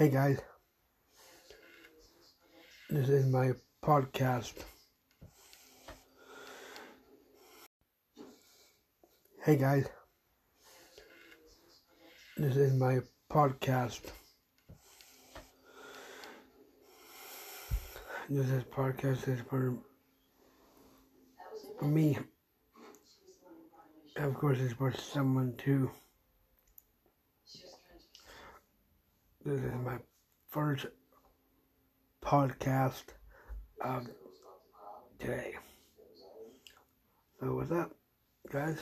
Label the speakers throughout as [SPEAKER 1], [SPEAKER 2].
[SPEAKER 1] Hey guys, this is my podcast. Hey guys, this is my podcast. This is podcast is for me. Of course, it's for someone too. This is my first podcast of today. So what's up, guys?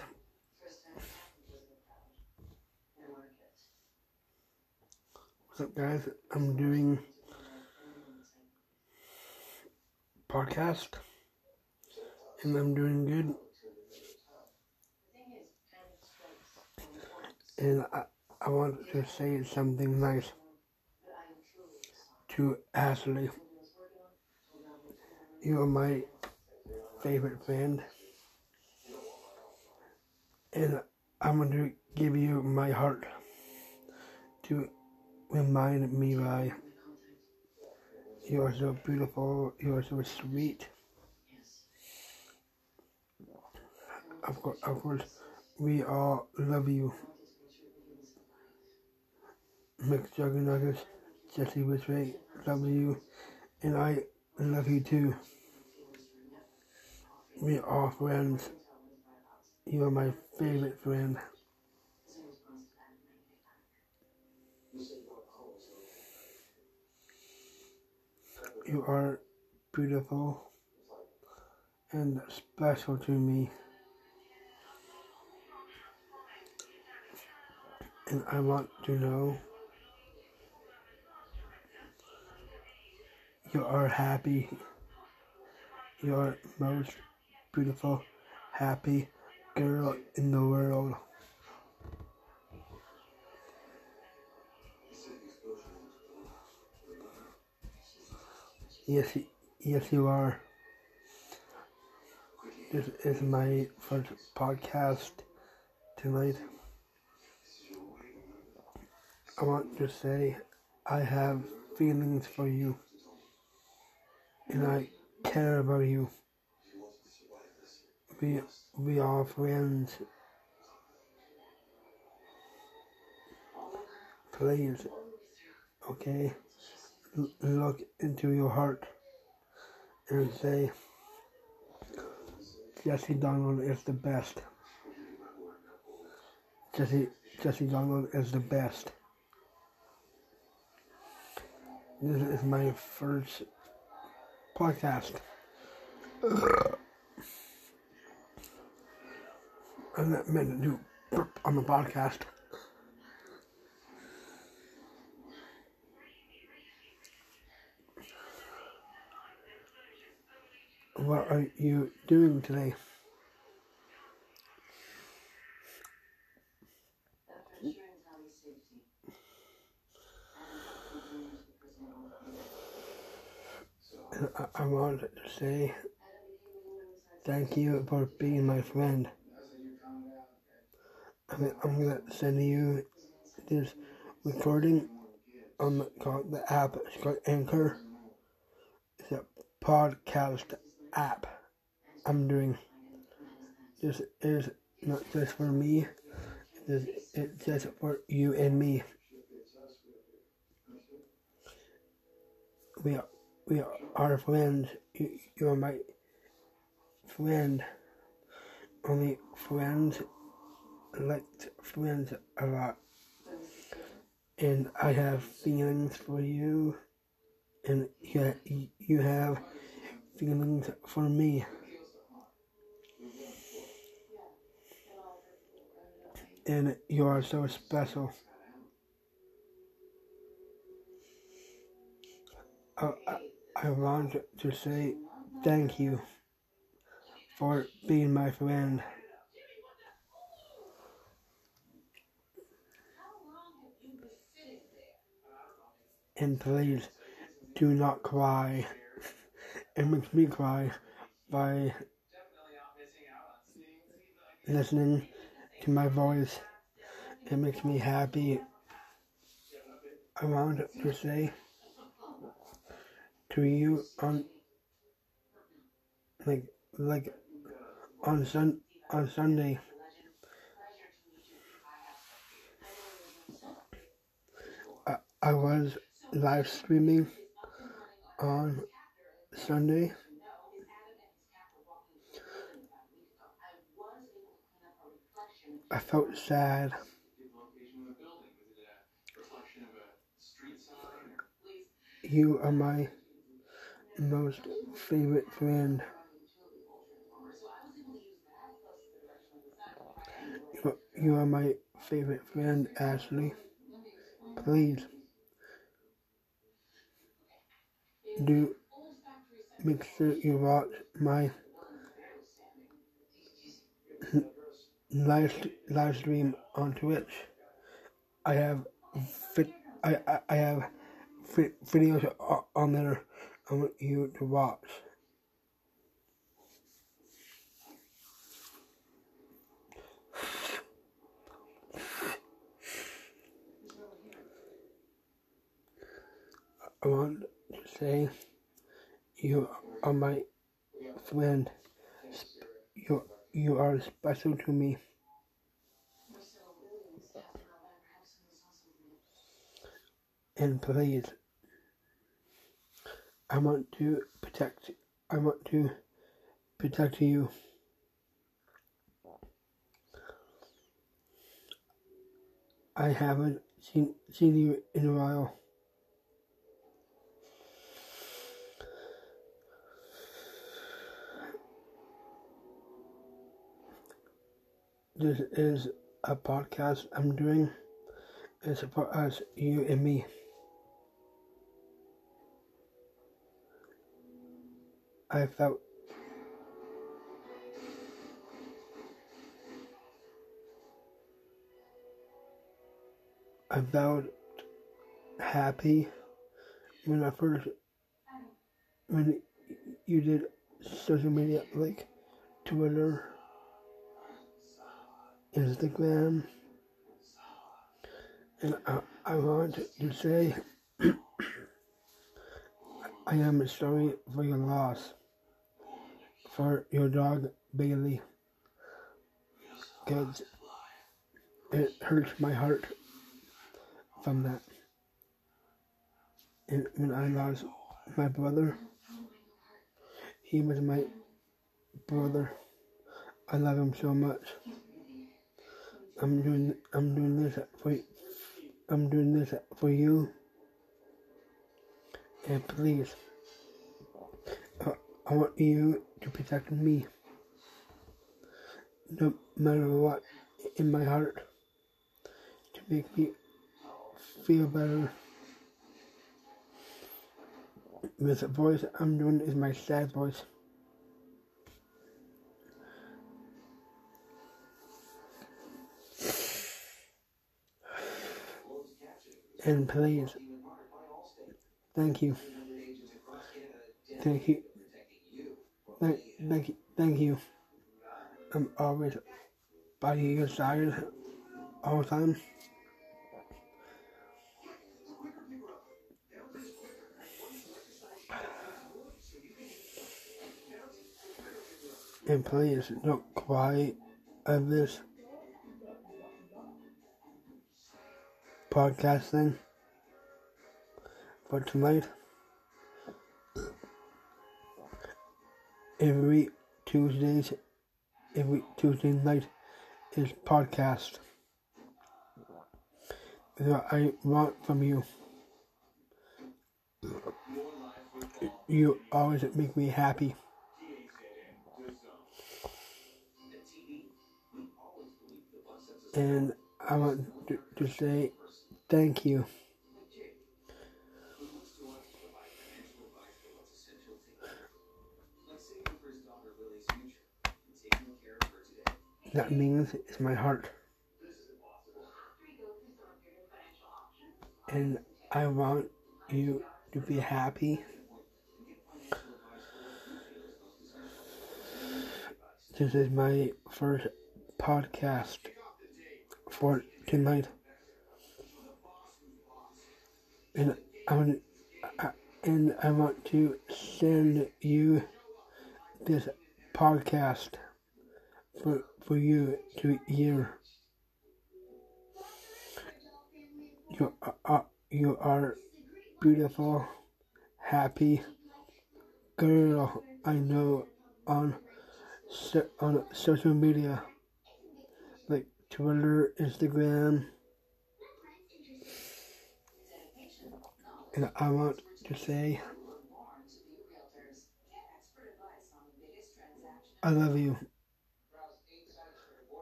[SPEAKER 1] What's up, guys? I'm doing podcast, and I'm doing good. And I, I want to say something nice to Ashley. You are my favorite friend. And I'm going to give you my heart to remind me why you are so beautiful, you are so sweet. Of course, of course, we all love you. McJuggernuggets, Jesse Ridgway, love you, and I love you too. We are friends. You are my favorite friend. You are beautiful and special to me. And I want to know you are happy. You are most beautiful, happy girl in the world. Yes, yes, you are. This is my first podcast tonight. I want to say I have feelings for you and I care about you. We we are friends. Please, okay, L- look into your heart and say, Jesse Donald is the best. Jesse Jesse Donald is the best. This is my first podcast. I'm not meant to do burp on the podcast. What are you doing today? I, I want to say thank you for being my friend. I mean, I'm gonna send you this recording on the, called the app. It's called Anchor. It's a podcast app I'm doing. This is not just for me. This it's just for you and me. We are we are friends. You, you are my friend. Only friends like friends a lot. And I have feelings for you. And you have feelings for me. And you are so special. I, I, I want to say thank you for being my friend. And please do not cry. It makes me cry by listening to my voice. It makes me happy. I want to say to you on like like on sun on Sunday. I, I was live streaming on Sunday. I felt sad. You are my most favorite friend. You, are my favorite friend, Ashley. Please do make sure you watch my live, live stream on Twitch. I have I, I, I have videos on there I want you to watch. I want to say you are my friend. You you are special to me. And please, I want to protect. I want to protect you. I haven't seen seen you in a while. This is a podcast I'm doing. It's about us, you and me. I felt I felt happy when I first when you did social media like Twitter, Instagram, and I, I want to say I am sorry for your loss for your dog Bailey. Because it hurts my heart from that. And when I lost my brother, he was my brother. I love him so much. I'm doing I'm doing this for I'm doing this for you. And please I want you to protect me. No matter what in my heart. To make me feel better. With This voice I'm doing is my sad voice. And please, thank you. Thank you. Thank, thank thank you. I'm um, always by your side all the time. And please don't cry of this podcast thing for tonight. Every Tuesdays, every Tuesday night is podcast. That I want from you. You always make me happy. And I want to, to say thank you. That means it's my heart. And I want you to be happy. This is my first podcast for tonight. and I want, and I want to send you this podcast for for you to hear. You are uh, you are beautiful, happy girl I know on on social media like Twitter, Instagram, and I want to say I love you.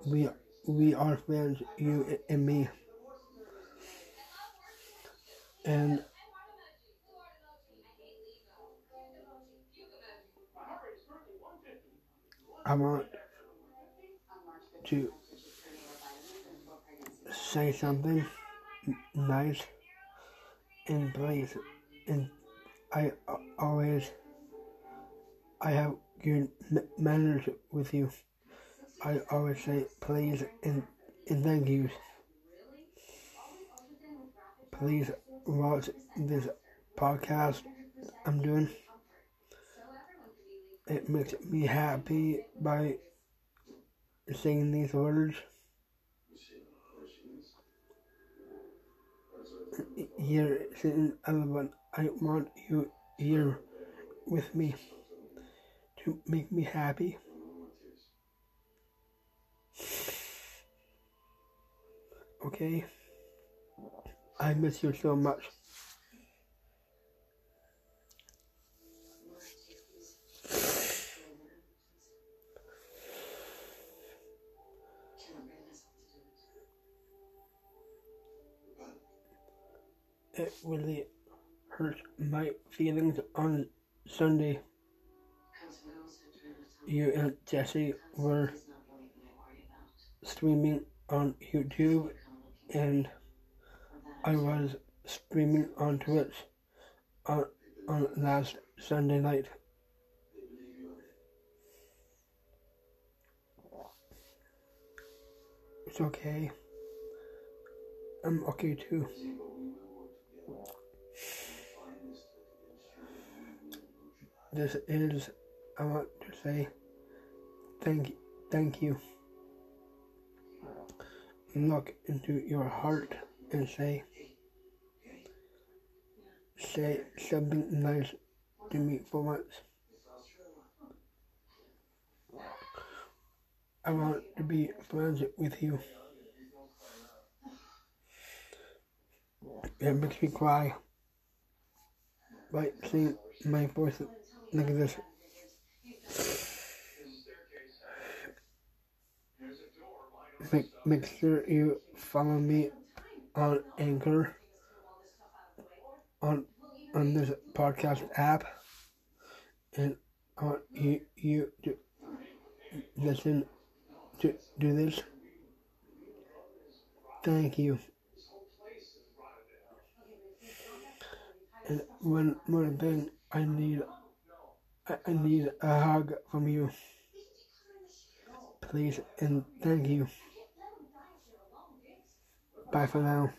[SPEAKER 1] We we are friends, you and me. And I want to say something nice and please and I always I have good manners with you. I always say please and, and thank you. Please watch this podcast I'm doing. It makes me happy by saying these words. Here, sitting eleven, I want you here with me to make me happy. Okay? I miss you so much. It really hurt my feelings on Sunday. You and Jesse were streaming on YouTube and I was streaming on Twitch on, on last Sunday night. It's okay. I'm okay too. This is, I want to say, thank, thank you. Look into your heart and say, say something nice to me for once. I want to be friends with you. It makes me cry. Like seeing my voice like this. Make, make sure you follow me on Anchor on on this podcast app and want you you to listen to do this. Thank you. And one more thing, I need, I need a hug from you. Please and thank you. Bye for now.